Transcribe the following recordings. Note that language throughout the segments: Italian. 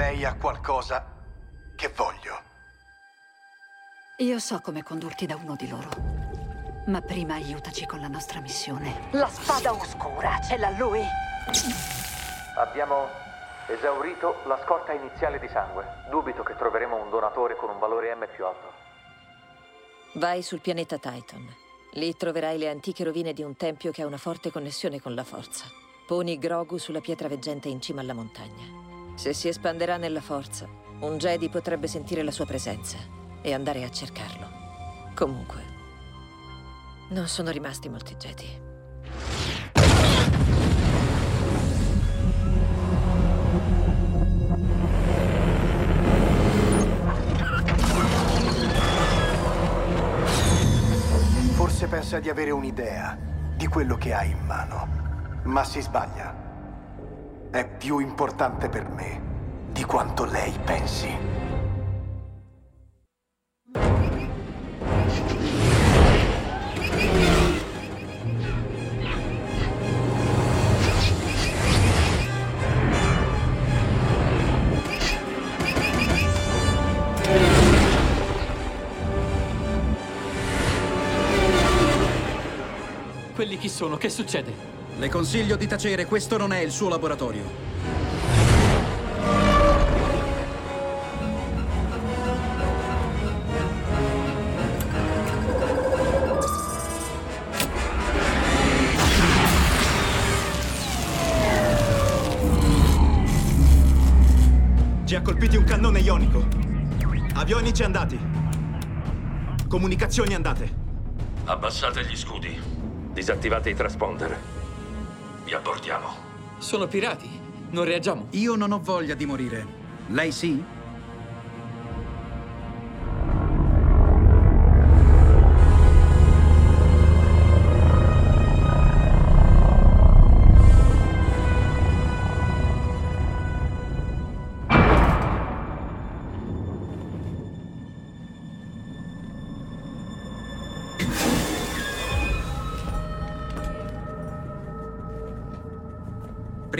lei ha qualcosa che voglio. Io so come condurti da uno di loro. Ma prima aiutaci con la nostra missione. La spada oscura, ce l'ha lui? Abbiamo esaurito la scorta iniziale di sangue. Dubito che troveremo un donatore con un valore M più alto. Vai sul pianeta Titan. Lì troverai le antiche rovine di un tempio che ha una forte connessione con la forza. Poni Grogu sulla pietra veggente in cima alla montagna. Se si espanderà nella forza, un Jedi potrebbe sentire la sua presenza e andare a cercarlo. Comunque, non sono rimasti molti Jedi. Forse pensa di avere un'idea di quello che ha in mano, ma si sbaglia. È più importante per me di quanto lei pensi. Quelli chi sono? Che succede? Le consiglio di tacere, questo non è il suo laboratorio. Ci ha colpiti un cannone ionico. Avionici andati. Comunicazioni andate. Abbassate gli scudi. Disattivate i transponder. Vi abbordiamo. Sono pirati. Non reagiamo. Io non ho voglia di morire. Lei sì?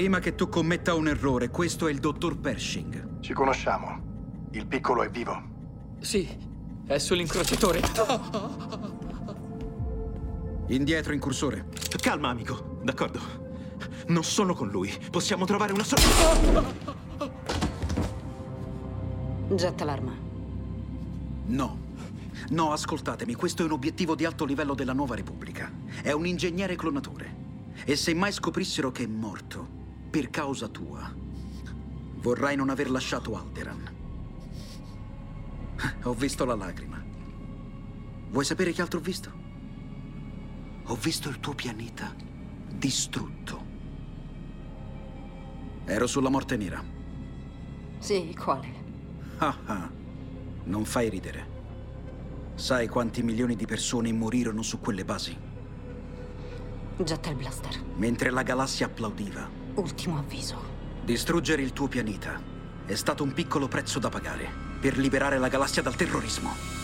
Prima che tu commetta un errore, questo è il dottor Pershing. Ci conosciamo. Il piccolo è vivo. Sì, è sull'incrociatore. Indietro, incursore. Calma, amico. D'accordo. Non sono con lui. Possiamo trovare una soluzione. Getta l'arma. No. No, ascoltatemi, questo è un obiettivo di alto livello della Nuova Repubblica. È un ingegnere clonatore. E se mai scoprissero che è morto, per causa tua, vorrai non aver lasciato Alderan. Ho visto la lacrima. Vuoi sapere che altro ho visto? Ho visto il tuo pianeta distrutto. Ero sulla morte nera. Sì, quale? Ah ah, non fai ridere. Sai quanti milioni di persone morirono su quelle basi? Getta il blaster. Mentre la galassia applaudiva. Ultimo avviso. Distruggere il tuo pianeta è stato un piccolo prezzo da pagare per liberare la galassia dal terrorismo.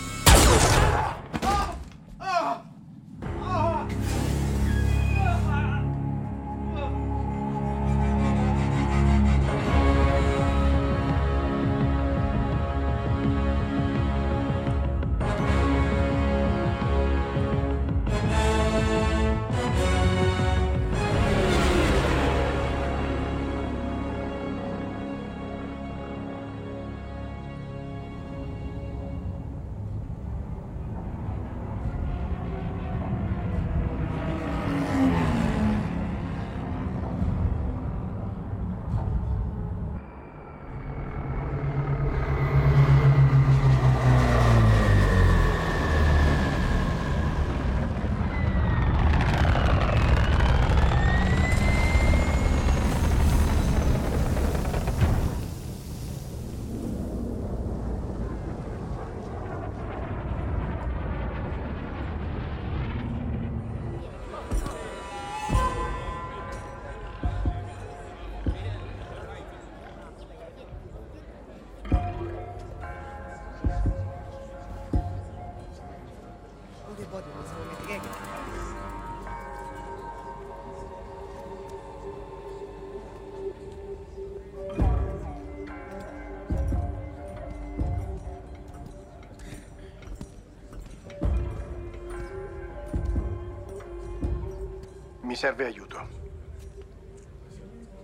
Mi serve aiuto.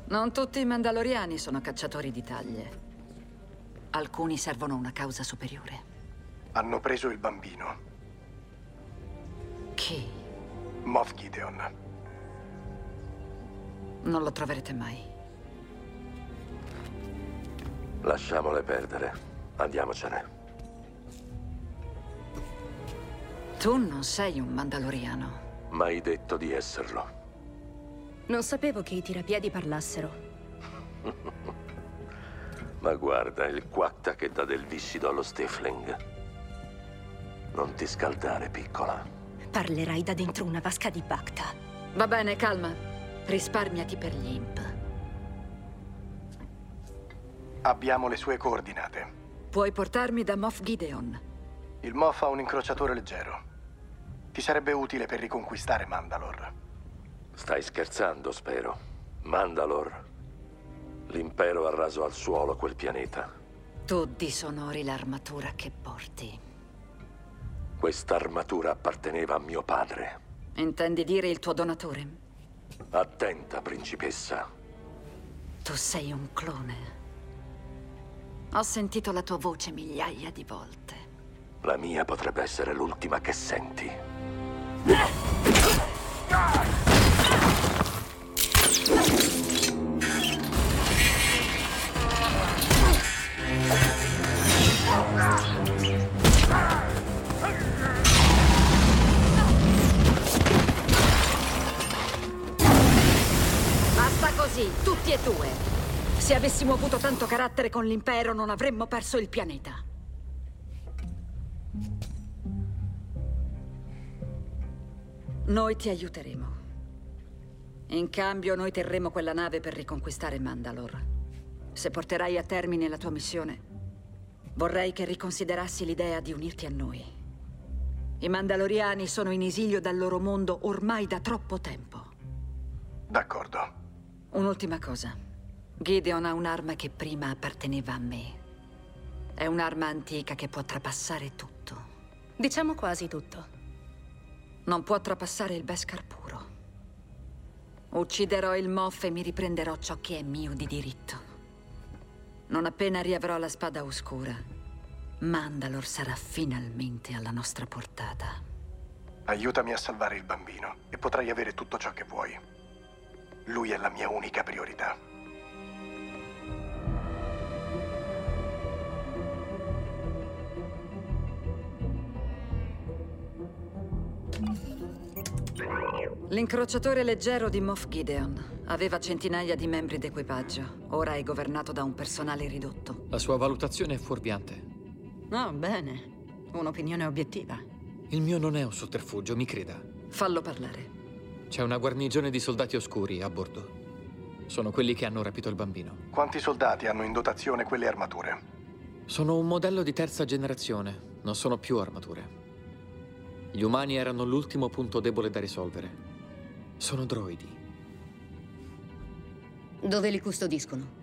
Non tutti i Mandaloriani sono cacciatori di taglie. Alcuni servono una causa superiore. Hanno preso il bambino. Chi? Moff Gideon. Non lo troverete mai. Lasciamole perdere. Andiamocene. Tu non sei un Mandaloriano. Mai detto di esserlo. Non sapevo che i tirapiedi parlassero. Ma guarda, il quatta che dà del viscido allo Stifling. Non ti scaldare, piccola. Parlerai da dentro una vasca di Bacta. Va bene, calma. Risparmiati per gli imp. Abbiamo le sue coordinate. Puoi portarmi da Moff Gideon. Il Moff ha un incrociatore leggero. Ti sarebbe utile per riconquistare Mandalore. Stai scherzando, spero. Mandalore. L'impero ha raso al suolo quel pianeta. Tu disonori l'armatura che porti. Quest'armatura apparteneva a mio padre. Intendi dire il tuo donatore? Attenta, principessa. Tu sei un clone. Ho sentito la tua voce migliaia di volte. La mia potrebbe essere l'ultima che senti. Basta così, tutti e due. Se avessimo avuto tanto carattere con l'impero non avremmo perso il pianeta. Noi ti aiuteremo. In cambio noi terremo quella nave per riconquistare Mandalore. Se porterai a termine la tua missione, vorrei che riconsiderassi l'idea di unirti a noi. I Mandaloriani sono in esilio dal loro mondo ormai da troppo tempo. D'accordo. Un'ultima cosa. Gideon ha un'arma che prima apparteneva a me. È un'arma antica che può trapassare tutto. Diciamo quasi tutto. Non può trapassare il Beskar puro. Ucciderò il Moff e mi riprenderò ciò che è mio di diritto. Non appena riavrò la spada oscura, Mandalor sarà finalmente alla nostra portata. Aiutami a salvare il bambino e potrai avere tutto ciò che vuoi. Lui è la mia unica priorità. L'incrociatore leggero di Moff Gideon aveva centinaia di membri d'equipaggio. Ora è governato da un personale ridotto. La sua valutazione è fuorviante. No, bene. Un'opinione obiettiva. Il mio non è un sotterfugio, mi creda. Fallo parlare. C'è una guarnigione di soldati oscuri a bordo. Sono quelli che hanno rapito il bambino. Quanti soldati hanno in dotazione quelle armature? Sono un modello di terza generazione, non sono più armature. Gli umani erano l'ultimo punto debole da risolvere. Sono droidi. Dove li custodiscono?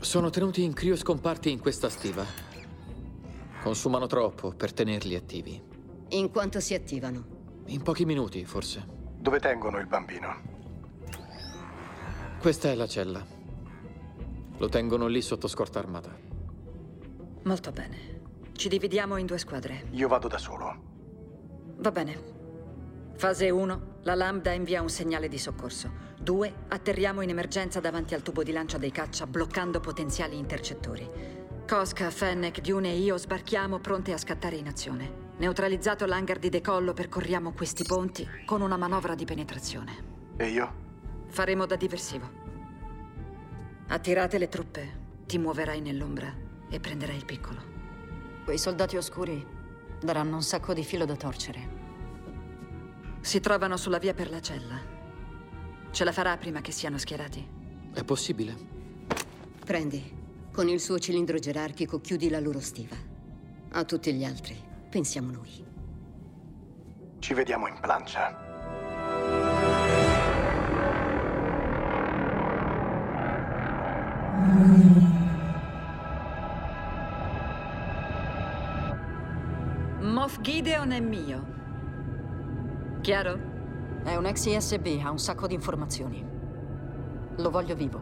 Sono tenuti in crioscomparti in questa stiva. Consumano troppo per tenerli attivi. In quanto si attivano? In pochi minuti, forse. Dove tengono il bambino? Questa è la cella. Lo tengono lì sotto scorta armata. Molto bene. Ci dividiamo in due squadre. Io vado da solo. Va bene. Fase 1. La Lambda invia un segnale di soccorso. 2. Atterriamo in emergenza davanti al tubo di lancia dei caccia, bloccando potenziali intercettori. Cosca, Fennec, Dune e io sbarchiamo pronte a scattare in azione. Neutralizzato l'hangar di decollo, percorriamo questi ponti con una manovra di penetrazione. E io? Faremo da diversivo. Attirate le truppe, ti muoverai nell'ombra e prenderai il piccolo. Quei soldati oscuri daranno un sacco di filo da torcere. Si trovano sulla via per la cella. Ce la farà prima che siano schierati? È possibile. Prendi. Con il suo cilindro gerarchico chiudi la loro stiva. A tutti gli altri pensiamo noi. Ci vediamo in plancia. Moff Gideon è mio. Chiaro? È un ex ISB, ha un sacco di informazioni. Lo voglio vivo.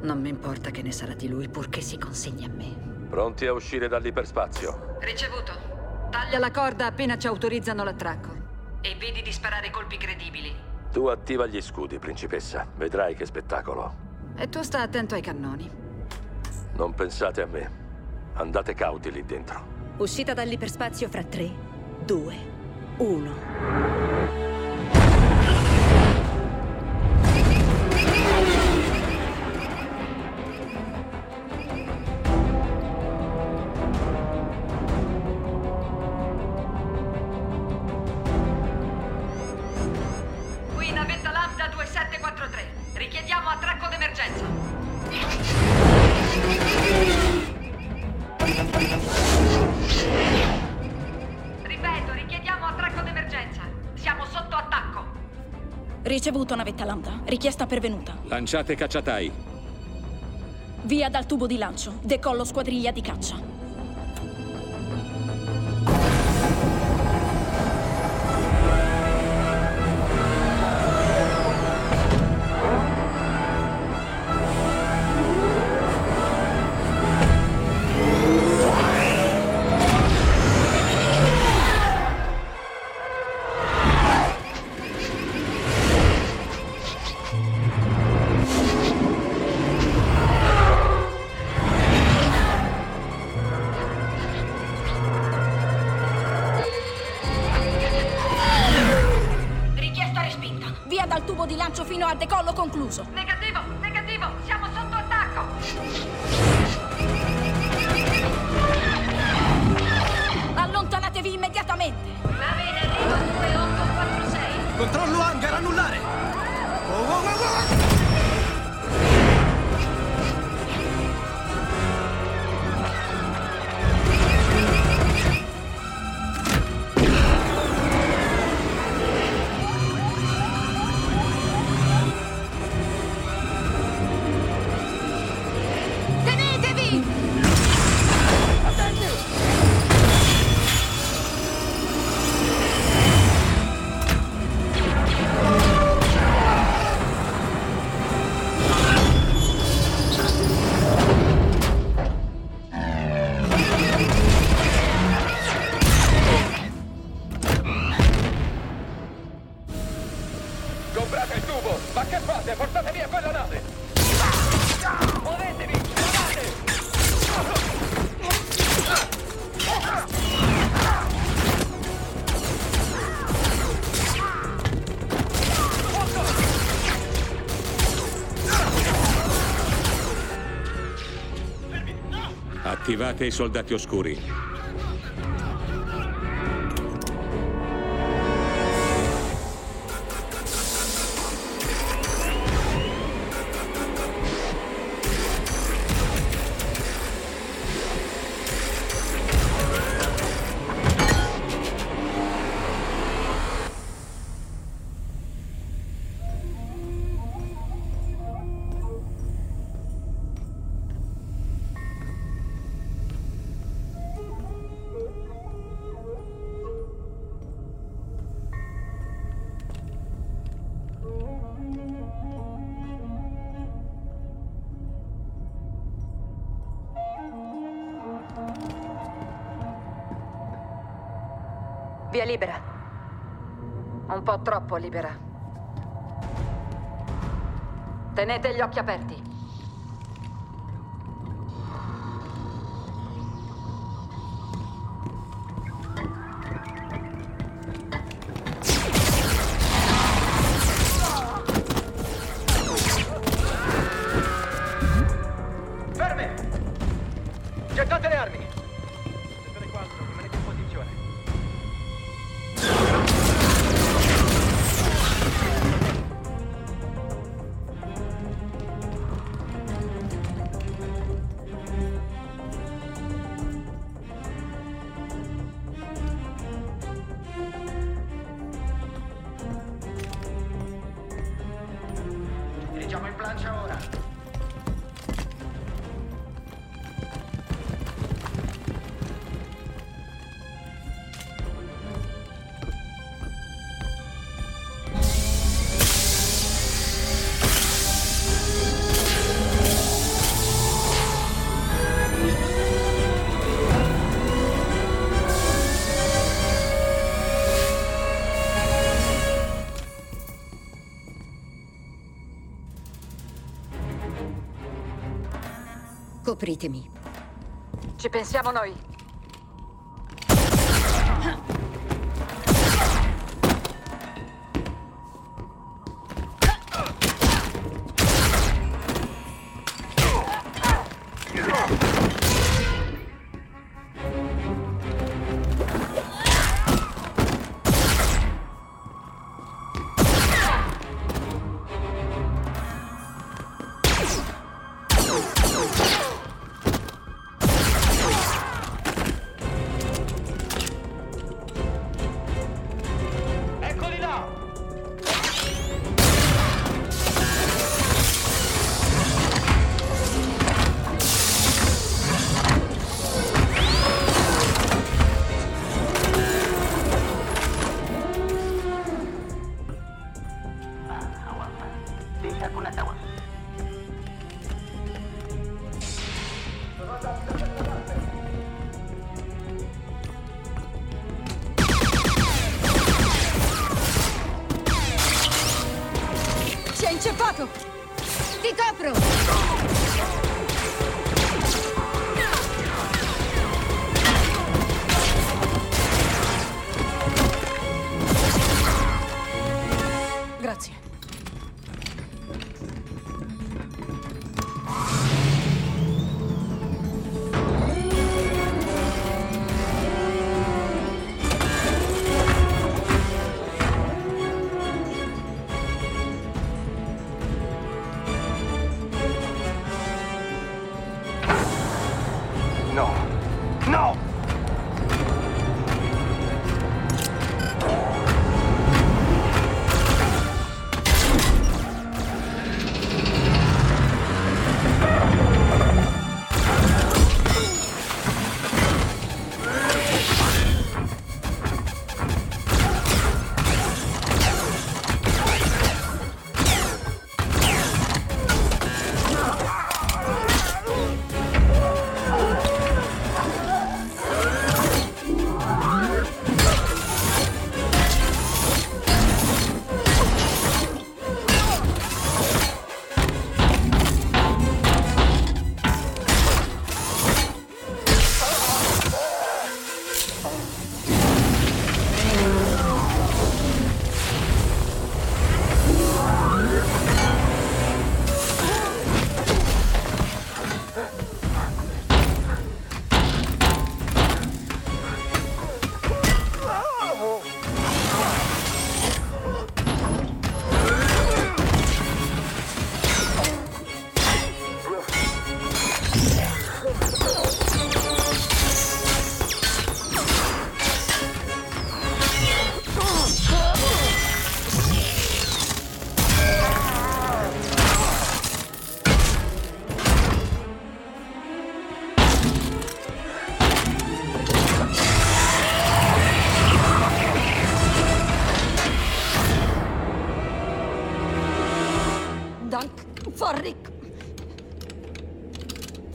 Non mi importa che ne sarà di lui, purché si consegni a me. Pronti a uscire dall'ipersspazio? Ricevuto. Taglia la corda appena ci autorizzano l'attracco. E vedi di sparare colpi credibili. Tu attiva gli scudi, principessa. Vedrai che spettacolo. E tu sta attento ai cannoni. Non pensate a me. Andate cauti lì dentro. Uscita dall'iperspazio fra 3, 2, 1. Qui navetta Lambda 2743. Richiediamo attracco d'emergenza. Ricevuto navetta lambda. Richiesta pervenuta. Lanciate cacciatai. Via dal tubo di lancio. Decollo squadriglia di caccia. Attivate i soldati oscuri. Via libera. Un po' troppo libera. Tenete gli occhi aperti. Siamo in plancia ora. Copritemi. Ci pensiamo noi.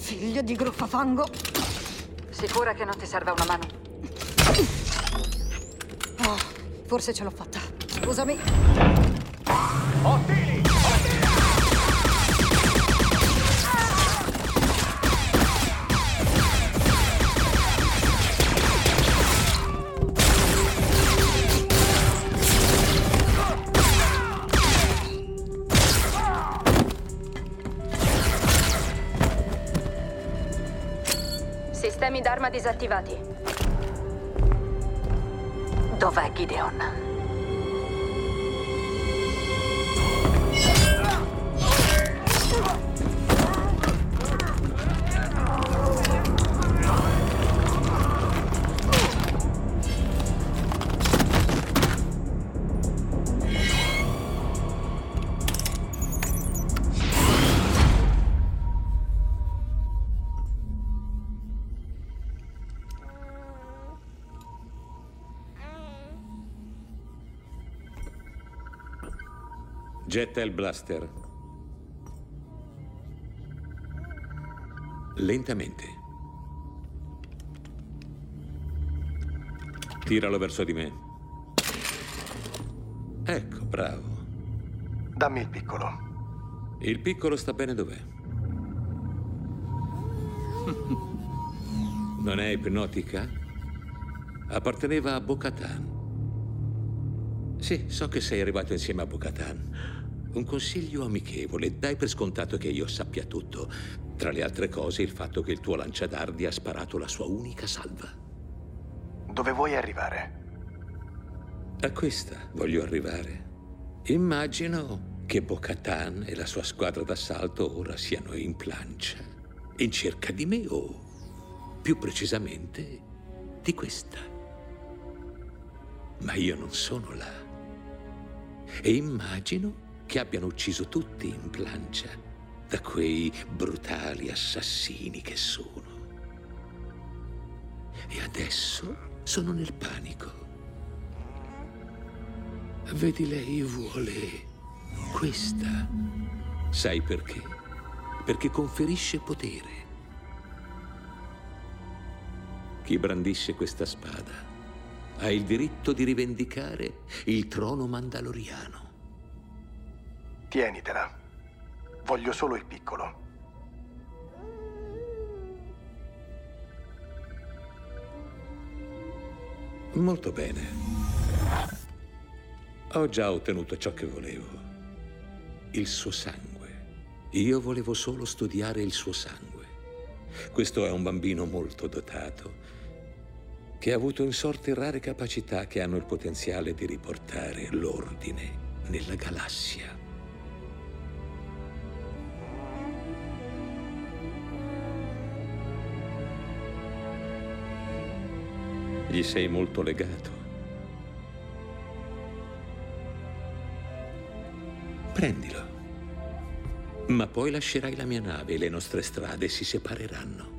Figlio di gruffafango. Sicura che non ti serve una mano? Oh, forse ce l'ho fatta. Scusami. Ostili! Disattivati. Dov'è Gideon? Getta il blaster. Lentamente. Tiralo verso di me. Ecco, bravo. Dammi il piccolo. Il piccolo sta bene dov'è? Non è ipnotica? Apparteneva a Bocatan. Sì, so che sei arrivato insieme a Bocatan. Un consiglio amichevole. Dai per scontato che io sappia tutto. Tra le altre cose, il fatto che il tuo lanciadardi ha sparato la sua unica salva. Dove vuoi arrivare? A questa voglio arrivare. Immagino che Bocatan e la sua squadra d'assalto ora siano in plancia, in cerca di me o, più precisamente, di questa. Ma io non sono là. E immagino che abbiano ucciso tutti in plancia da quei brutali assassini che sono. E adesso sono nel panico. Vedi, lei vuole questa. Sai perché? Perché conferisce potere. Chi brandisce questa spada ha il diritto di rivendicare il trono mandaloriano. Tienitela. Voglio solo il piccolo. Molto bene. Ho già ottenuto ciò che volevo. Il suo sangue. Io volevo solo studiare il suo sangue. Questo è un bambino molto dotato, che ha avuto in sorte rare capacità che hanno il potenziale di riportare l'ordine nella galassia. Gli sei molto legato. Prendilo. Ma poi lascerai la mia nave e le nostre strade si separeranno.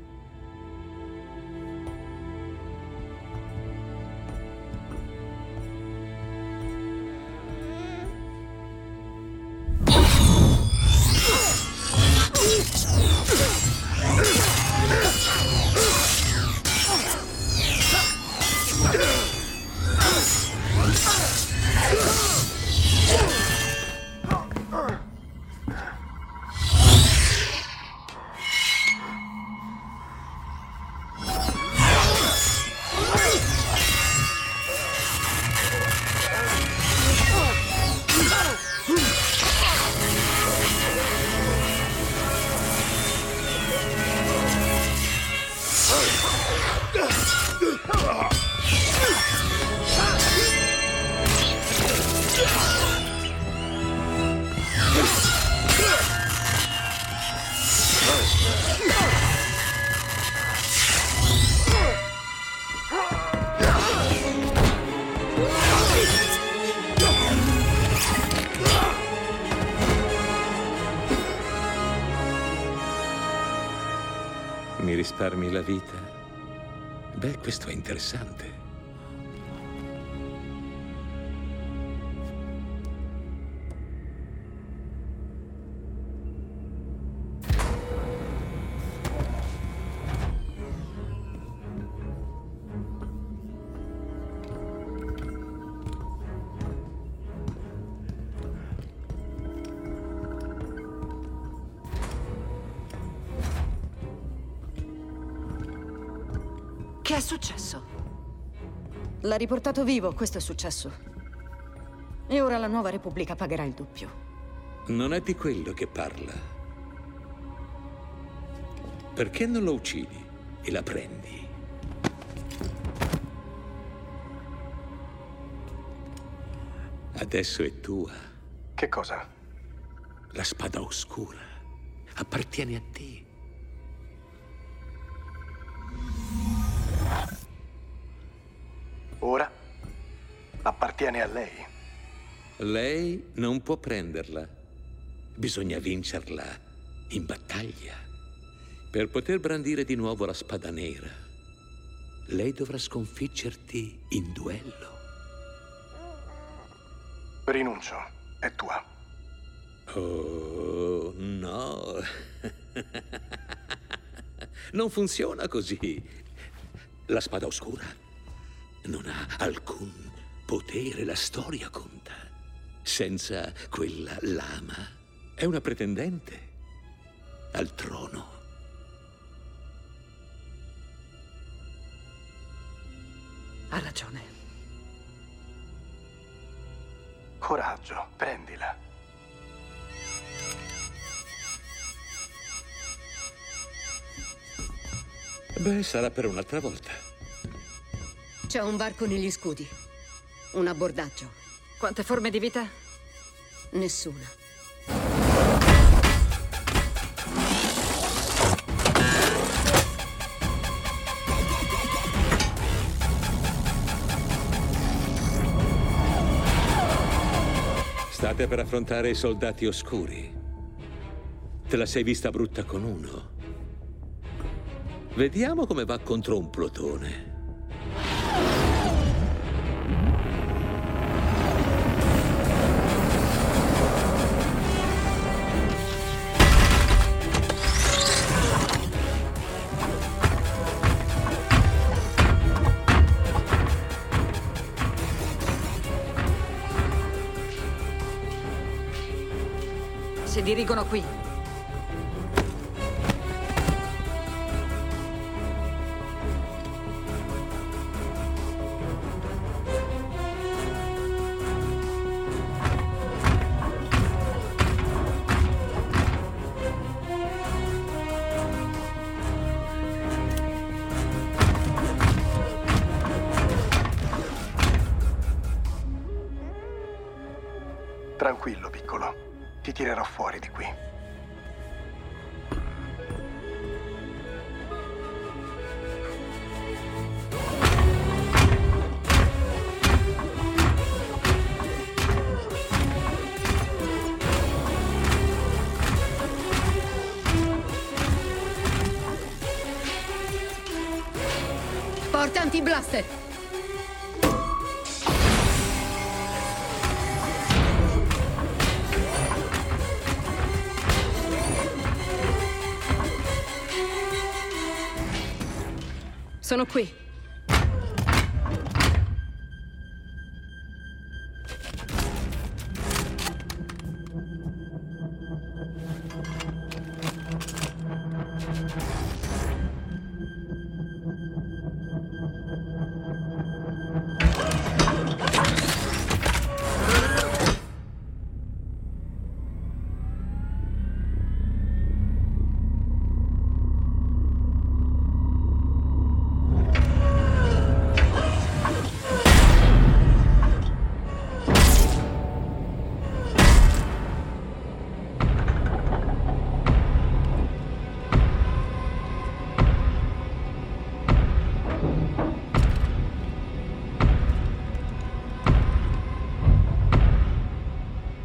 Successo? L'ha riportato vivo, questo è successo. E ora la nuova Repubblica pagherà il doppio. Non è di quello che parla. Perché non lo uccidi e la prendi? Adesso è tua. Che cosa? La spada oscura appartiene a te. Appartiene a lei. Lei non può prenderla. Bisogna vincerla in battaglia. Per poter brandire di nuovo la spada nera, lei dovrà sconfiggerti in duello. Rinuncio. È tua. Oh, no. non funziona così. La spada oscura non ha alcun potere, la storia conta. Senza quella lama è una pretendente al trono. Ha ragione. Coraggio, prendila. Beh, sarà per un'altra volta. C'è un barco negli scudi. Un abbordaggio. Quante forme di vita? Nessuna. State per affrontare i soldati oscuri. Te la sei vista brutta con uno. Vediamo come va contro un plotone. Dirigono qui. Tranquillo, piccolo. Ti tirerò fuori di qui. Sono qui.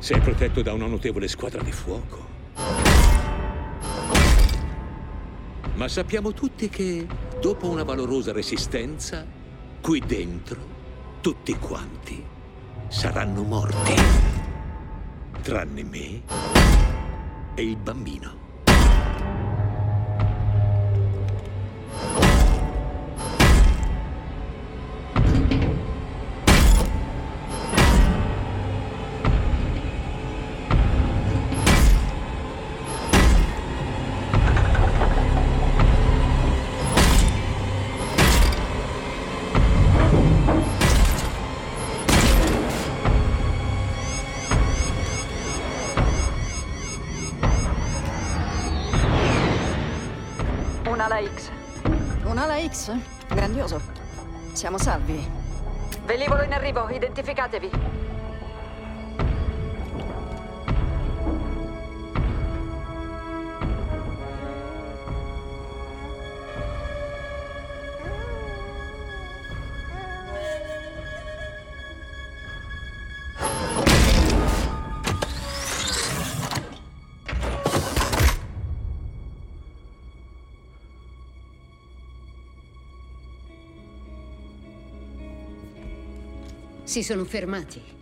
Sei protetto da una notevole squadra di fuoco. Ma sappiamo tutti che, dopo una valorosa resistenza, qui dentro, tutti quanti saranno morti. Tranne me e il bambino. Siamo salvi. Velivolo in arrivo, identificatevi. Si sono fermati.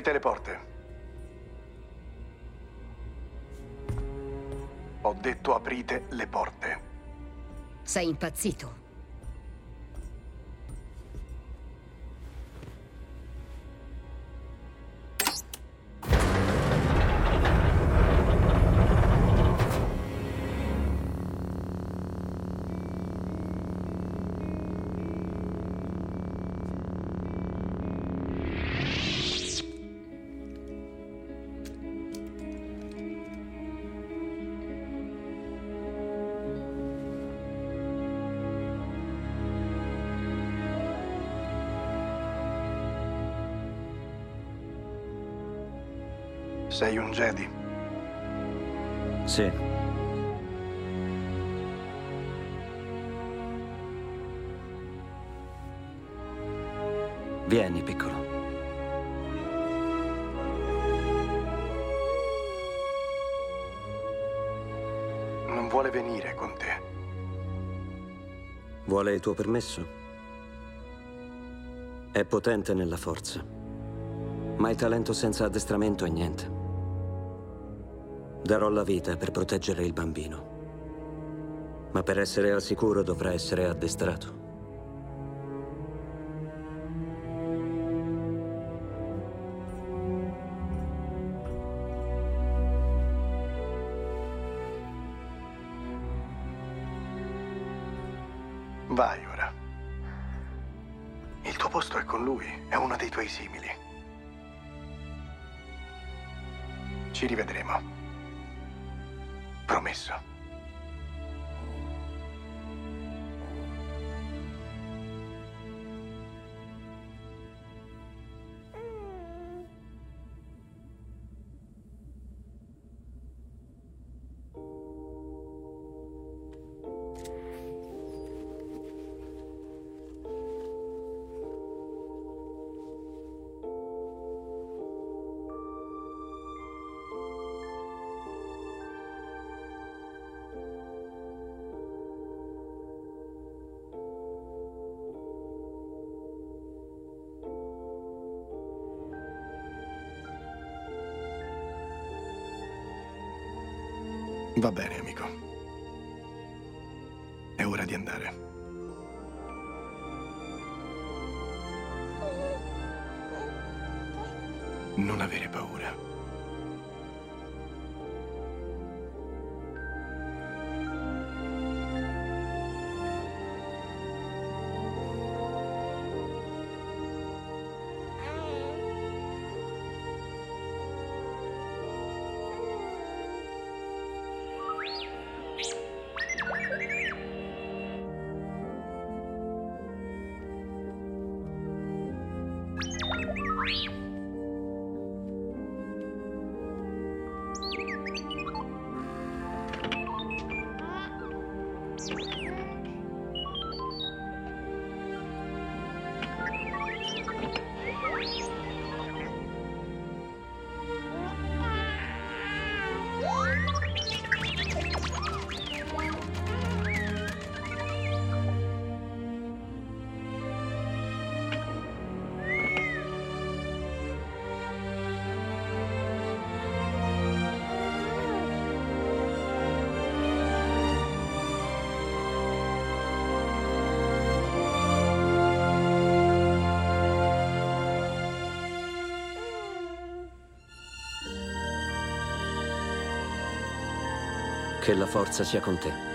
Aprite le porte. Ho detto aprite le porte. Sei impazzito. Sei un Jedi. Sì. Vieni, piccolo. Non vuole venire con te. Vuole il tuo permesso? È potente nella forza, ma il talento senza addestramento è niente. Darò la vita per proteggere il bambino. Ma per essere al sicuro dovrà essere addestrato. Vai ora. Il tuo posto è con lui, è uno dei tuoi simili. Ci rivedremo. Promesso. Va bene, amico. È ora di andare. Che la forza sia con te.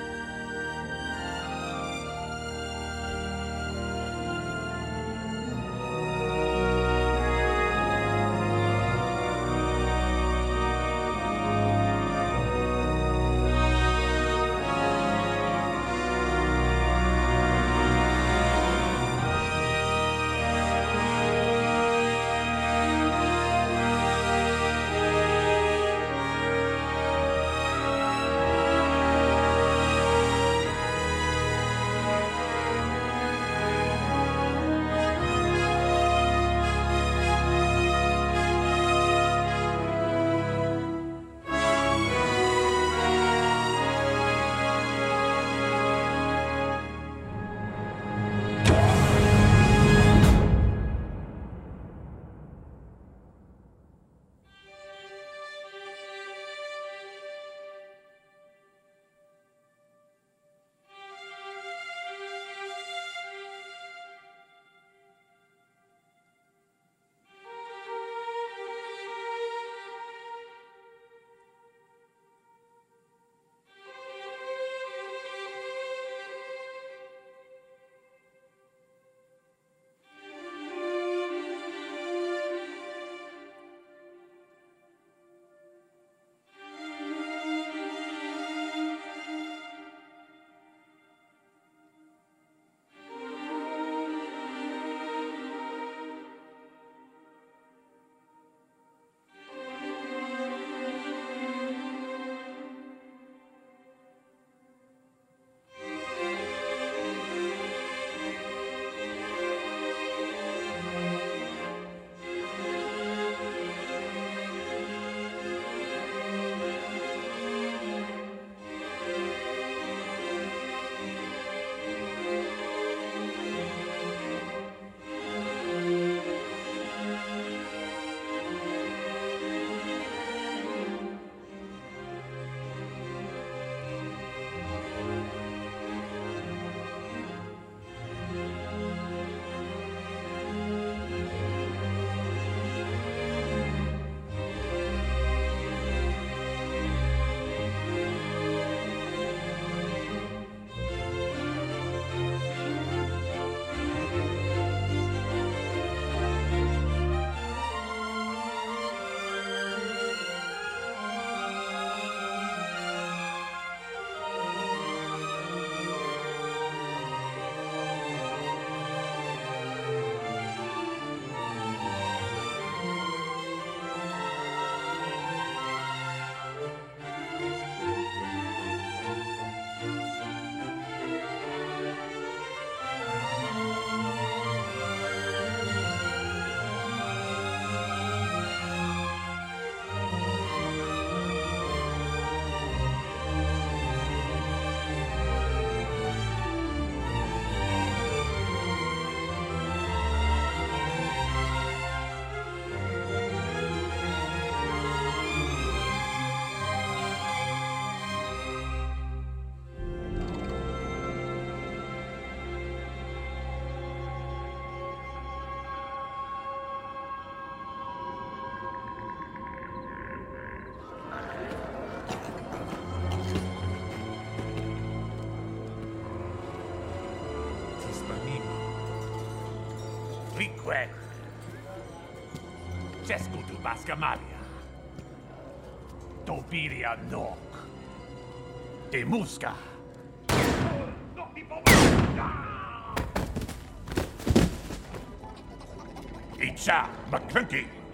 Laskamalia. Dobiria Nok. Demuska. Icha McClunky.